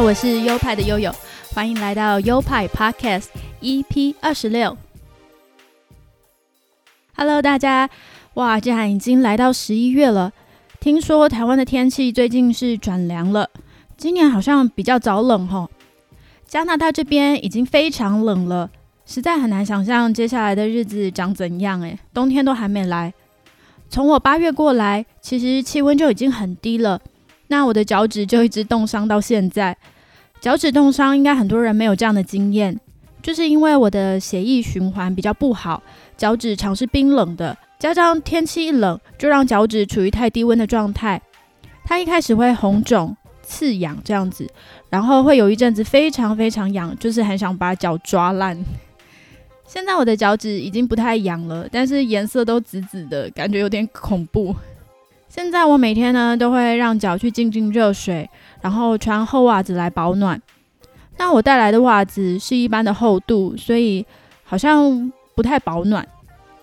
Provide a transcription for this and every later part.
我是优派的悠悠，欢迎来到优派 Podcast EP 二十六。Hello，大家，哇，竟然已经来到十一月了。听说台湾的天气最近是转凉了，今年好像比较早冷吼。加拿大这边已经非常冷了，实在很难想象接下来的日子长怎样。诶，冬天都还没来。从我八月过来，其实气温就已经很低了。那我的脚趾就一直冻伤到现在。脚趾冻伤，应该很多人没有这样的经验，就是因为我的血液循环比较不好，脚趾常是冰冷的，加上天气一冷，就让脚趾处于太低温的状态。它一开始会红肿、刺痒这样子，然后会有一阵子非常非常痒，就是很想把脚抓烂。现在我的脚趾已经不太痒了，但是颜色都紫紫的，感觉有点恐怖。现在我每天呢都会让脚去浸浸热水，然后穿厚袜子来保暖。那我带来的袜子是一般的厚度，所以好像不太保暖。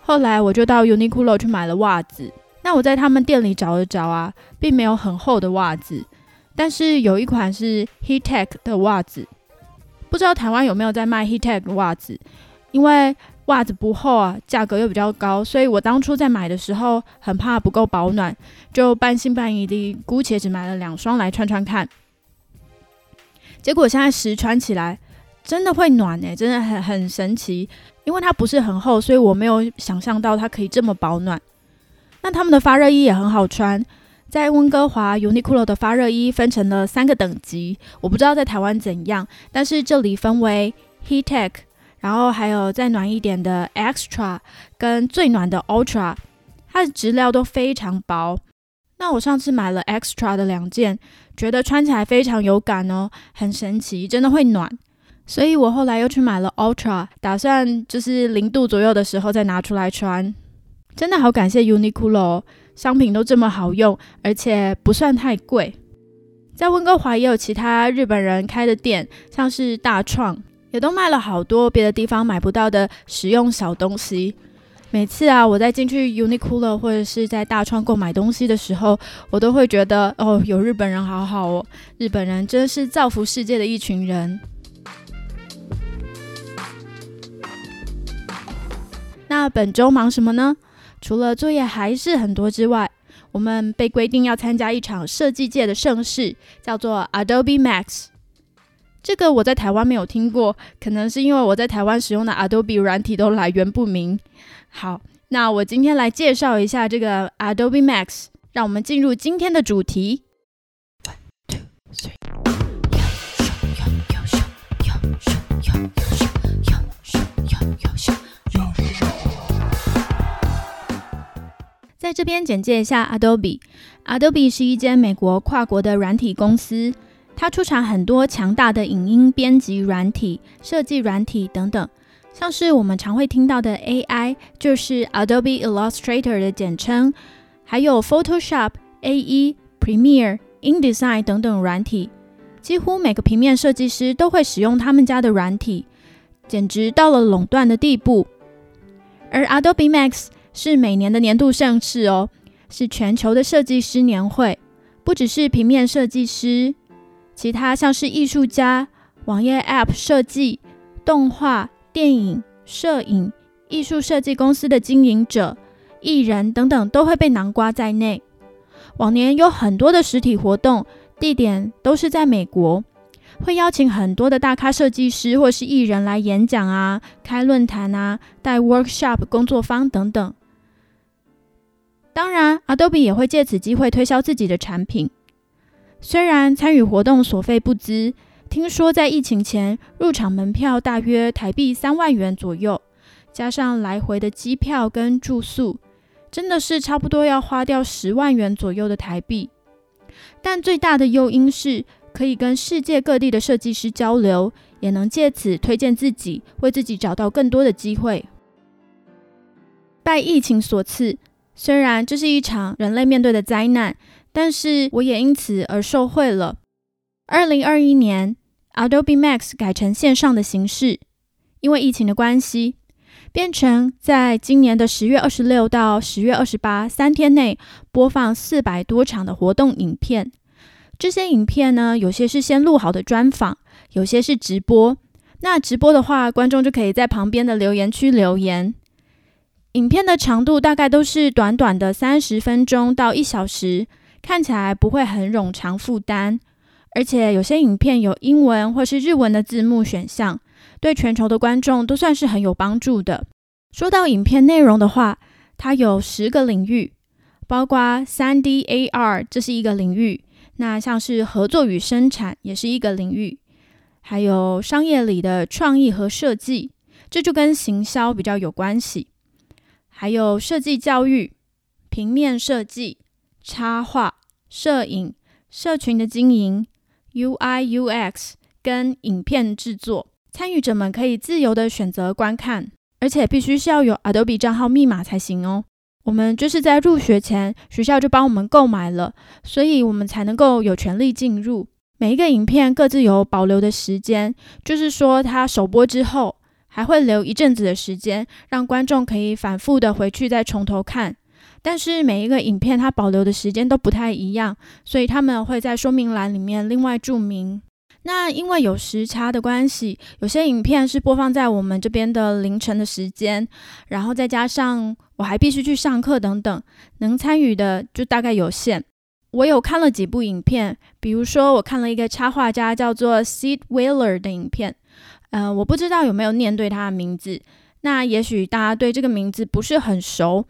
后来我就到 Uniqlo 去买了袜子。那我在他们店里找了找啊，并没有很厚的袜子，但是有一款是 Heattech 的袜子。不知道台湾有没有在卖 Heattech 袜子？因为袜子不厚啊，价格又比较高，所以我当初在买的时候很怕不够保暖，就半信半疑的姑且只买了两双来穿穿看。结果现在实穿起来真的会暖诶，真的很很神奇。因为它不是很厚，所以我没有想象到它可以这么保暖。那他们的发热衣也很好穿，在温哥华 Uniqlo 的发热衣分成了三个等级，我不知道在台湾怎样，但是这里分为 Heattech。然后还有再暖一点的 Extra 跟最暖的 Ultra，它的质料都非常薄。那我上次买了 Extra 的两件，觉得穿起来非常有感哦，很神奇，真的会暖。所以我后来又去买了 Ultra，打算就是零度左右的时候再拿出来穿。真的好感谢 Uniqlo，商品都这么好用，而且不算太贵。在温哥华也有其他日本人开的店，像是大创。也都卖了好多别的地方买不到的实用小东西。每次啊，我在进去 Uniqlo 或者是在大创购买东西的时候，我都会觉得哦，有日本人好好哦，日本人真是造福世界的一群人。那本周忙什么呢？除了作业还是很多之外，我们被规定要参加一场设计界的盛事，叫做 Adobe Max。这个我在台湾没有听过，可能是因为我在台湾使用的 Adobe 软体都来源不明。好，那我今天来介绍一下这个 Adobe Max，让我们进入今天的主题。在这边简介一下 Adobe，Adobe 是一间美国跨国的软体公司。它出产很多强大的影音编辑软体、设计软体等等，像是我们常会听到的 AI，就是 Adobe Illustrator 的简称，还有 Photoshop、AE、Premiere、InDesign 等等软体，几乎每个平面设计师都会使用他们家的软体，简直到了垄断的地步。而 Adobe Max 是每年的年度盛事哦，是全球的设计师年会，不只是平面设计师。其他像是艺术家、网页 App 设计、动画、电影、摄影、艺术设计公司的经营者、艺人等等，都会被囊括在内。往年有很多的实体活动，地点都是在美国，会邀请很多的大咖设计师或是艺人来演讲啊、开论坛啊、带 workshop 工作坊等等。当然，Adobe 也会借此机会推销自己的产品。虽然参与活动所费不资，听说在疫情前入场门票大约台币三万元左右，加上来回的机票跟住宿，真的是差不多要花掉十万元左右的台币。但最大的诱因是可以跟世界各地的设计师交流，也能借此推荐自己，为自己找到更多的机会。拜疫情所赐，虽然这是一场人类面对的灾难。但是我也因此而受惠了。二零二一年，Adobe Max 改成线上的形式，因为疫情的关系，变成在今年的十月二十六到十月二十八三天内播放四百多场的活动影片，这些影片呢，有些是先录好的专访，有些是直播。那直播的话，观众就可以在旁边的留言区留言。影片的长度大概都是短短的三十分钟到一小时，看起来不会很冗长负担。而且有些影片有英文或是日文的字幕选项，对全球的观众都算是很有帮助的。说到影片内容的话，它有十个领域，包括三 D AR，这是一个领域。那像是合作与生产也是一个领域，还有商业里的创意和设计，这就跟行销比较有关系。还有设计教育、平面设计、插画、摄影、社群的经营、UI UX 跟影片制作，参与者们可以自由的选择观看，而且必须是要有 Adobe 账号密码才行哦。我们就是在入学前，学校就帮我们购买了，所以我们才能够有权利进入。每一个影片各自有保留的时间，就是说它首播之后还会留一阵子的时间，让观众可以反复的回去再从头看。但是每一个影片它保留的时间都不太一样，所以他们会在说明栏里面另外注明。那因为有时差的关系，有些影片是播放在我们这边的凌晨的时间，然后再加上我还必须去上课等等，能参与的就大概有限。我有看了几部影片，比如说我看了一个插画家叫做 Sid w h e l e r 的影片，呃，我不知道有没有念对他的名字，那也许大家对这个名字不是很熟，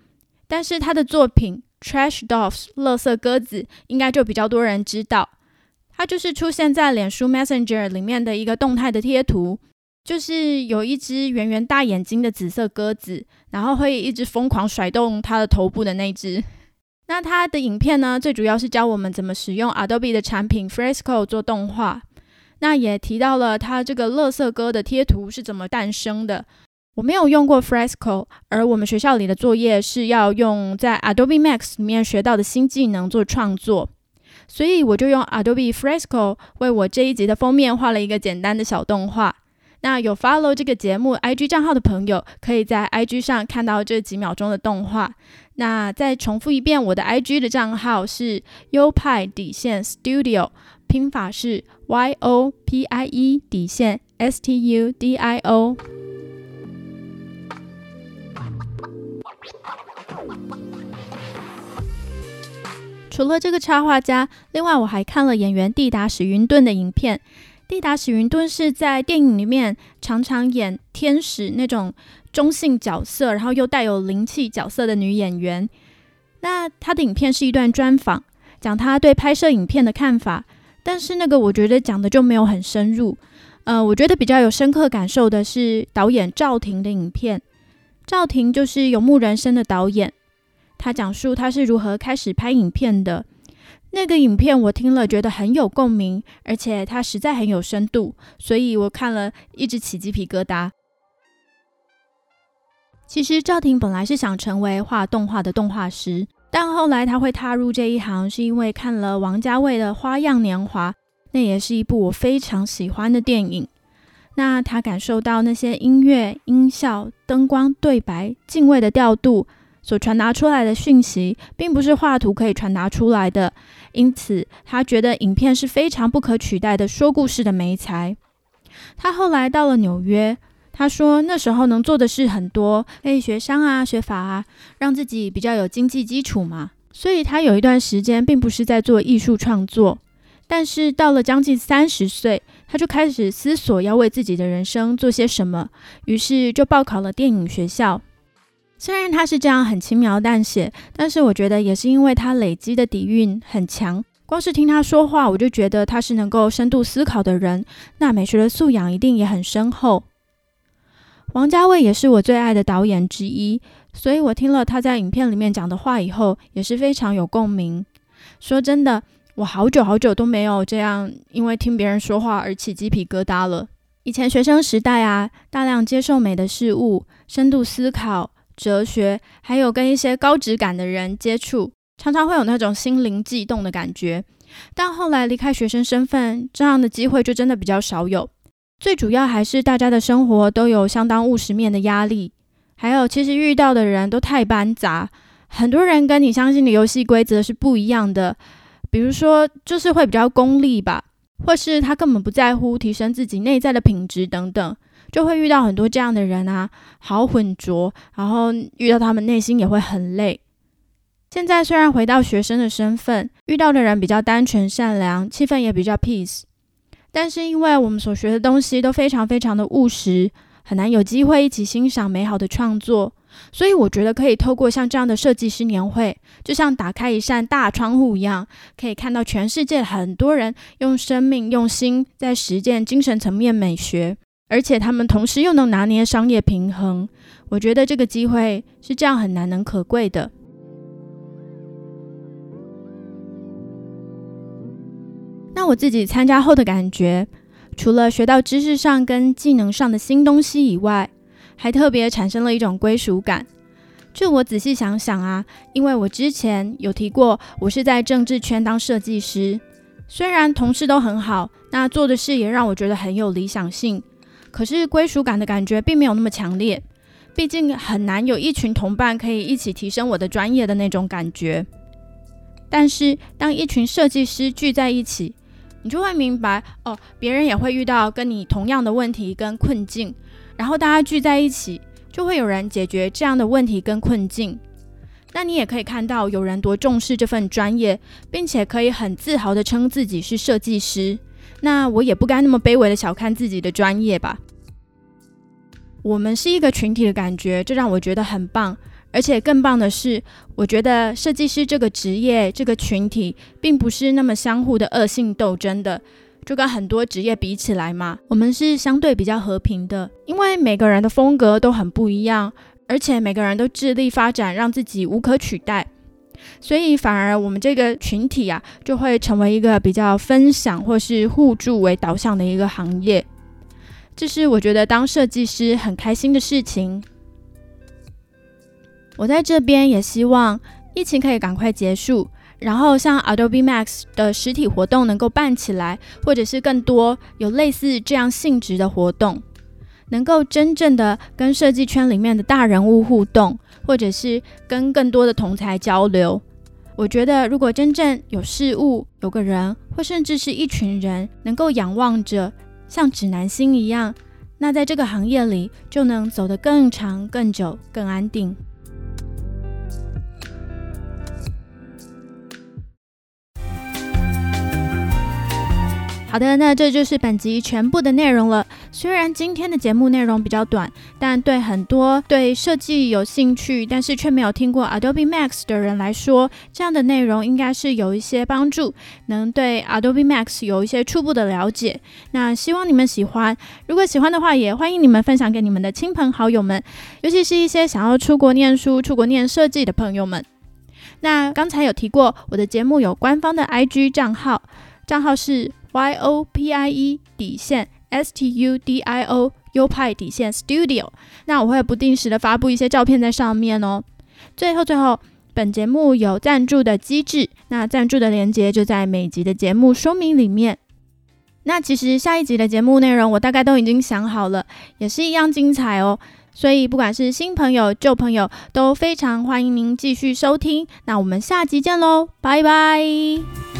但是他的作品 Trash Dogs 乐色鸽子应该就比较多人知道。它就是出现在脸书 Messenger 里面的一个动态的贴图，就是有一只圆圆大眼睛的紫色鸽子，然后会一直疯狂甩动它的头部的那只。那它的影片呢，最主要是教我们怎么使用 Adobe 的产品 Fresco 做动画。那也提到了它这个乐色鸽的贴图是怎么诞生的。我没有用过 Fresco，而我们学校里的作业是要用在 Adobe Max 里面学到的新技能做创作。所以我就用 Adobe Fresco 为我这一集的封面画了一个简单的小动画。那有 follow 这个节目 IG 账号的朋友，可以在 IG 上看到这几秒钟的动画。那再重复一遍，我的 IG 的账号是优派底线 Studio，拼法是 Y O P I E 底线 S T U D I O。除了这个插画家，另外我还看了演员蒂达史云顿的影片。蒂达史云顿是在电影里面常常演天使那种中性角色，然后又带有灵气角色的女演员。那她的影片是一段专访，讲她对拍摄影片的看法。但是那个我觉得讲的就没有很深入。呃，我觉得比较有深刻感受的是导演赵婷的影片。赵婷就是《游牧人生》的导演。他讲述他是如何开始拍影片的。那个影片我听了觉得很有共鸣，而且他实在很有深度，所以我看了一直起鸡皮疙瘩。其实赵婷本来是想成为画动画的动画师，但后来他会踏入这一行，是因为看了王家卫的《花样年华》，那也是一部我非常喜欢的电影。那他感受到那些音乐、音效、灯光、对白、敬畏的调度。所传达出来的讯息，并不是画图可以传达出来的，因此他觉得影片是非常不可取代的说故事的媒材。他后来到了纽约，他说那时候能做的事很多，可以学商啊、学法啊，让自己比较有经济基础嘛。所以他有一段时间并不是在做艺术创作，但是到了将近三十岁，他就开始思索要为自己的人生做些什么，于是就报考了电影学校。虽然他是这样很轻描淡写，但是我觉得也是因为他累积的底蕴很强。光是听他说话，我就觉得他是能够深度思考的人。那美学的素养一定也很深厚。王家卫也是我最爱的导演之一，所以我听了他在影片里面讲的话以后，也是非常有共鸣。说真的，我好久好久都没有这样因为听别人说话而起鸡皮疙瘩了。以前学生时代啊，大量接受美的事物，深度思考。哲学，还有跟一些高质感的人接触，常常会有那种心灵悸动的感觉。但后来离开学生身份，这样的机会就真的比较少有。最主要还是大家的生活都有相当务实面的压力，还有其实遇到的人都太繁杂，很多人跟你相信的游戏规则是不一样的，比如说就是会比较功利吧，或是他根本不在乎提升自己内在的品质等等，就会遇到很多这样的人啊，好浑浊，然后遇到他们内心也会很累。现在虽然回到学生的身份，遇到的人比较单纯善良，气氛也比较 peace，但是因为我们所学的东西都非常非常的务实，很难有机会一起欣赏美好的创作，所以我觉得可以透过像这样的设计师年会，就像打开一扇大窗户一样，可以看到全世界很多人用生命用心在实践精神层面美学，而且他们同时又能拿捏商业平衡，我觉得这个机会是这样很难能可贵的。那我自己参加后的感觉，除了学到知识上跟技能上的新东西以外，还特别产生了一种归属感。就我仔细想想啊，因为我之前有提过，我是在政治圈当设计师，虽然同事都很好，那做的事也让我觉得很有理想性，可是归属感的感觉并没有那么强烈。毕竟很难有一群同伴可以一起提升我的专业的那种感觉。但是当一群设计师聚在一起，你就会明白哦，别人也会遇到跟你同样的问题跟困境，然后大家聚在一起，就会有人解决这样的问题跟困境。那你也可以看到有人多重视这份专业，并且可以很自豪的称自己是设计师。那我也不该那么卑微的小看自己的专业吧。我们是一个群体的感觉，这让我觉得很棒。而且更棒的是，我觉得设计师这个职业、这个群体，并不是那么相互的恶性斗争的，就跟很多职业比起来嘛，我们是相对比较和平的。因为每个人的风格都很不一样，而且每个人都致力发展，让自己无可取代，所以反而我们这个群体啊，就会成为一个比较分享或是互助为导向的一个行业。这是我觉得当设计师很开心的事情。我在这边也希望疫情可以赶快结束，然后像 Adobe Max 的实体活动能够办起来，或者是更多有类似这样性质的活动，能够真正的跟设计圈里面的大人物互动，或者是跟更多的同才交流。我觉得如果真正有事物、有个人，或甚至是一群人，能够仰望着像指南星一样，那在这个行业里就能走得更长、更久、更安定。好的，那这就是本集全部的内容了。虽然今天的节目内容比较短，但对很多对设计有兴趣，但是却没有听过 Adobe Max 的人来说，这样的内容应该是有一些帮助，能对 Adobe Max 有一些初步的了解。那希望你们喜欢，如果喜欢的话，也欢迎你们分享给你们的亲朋好友们，尤其是一些想要出国念书、出国念设计的朋友们。那刚才有提过，我的节目有官方的 IG 账号，账号是。Y o p i e 底线 s t u d i o 优派底线 studio，那我会不定时的发布一些照片在上面哦。最后最后，本节目有赞助的机制，那赞助的链接就在每集的节目说明里面。那其实下一集的节目内容我大概都已经想好了，也是一样精彩哦。所以不管是新朋友、旧朋友，都非常欢迎您继续收听。那我们下集见喽，拜拜。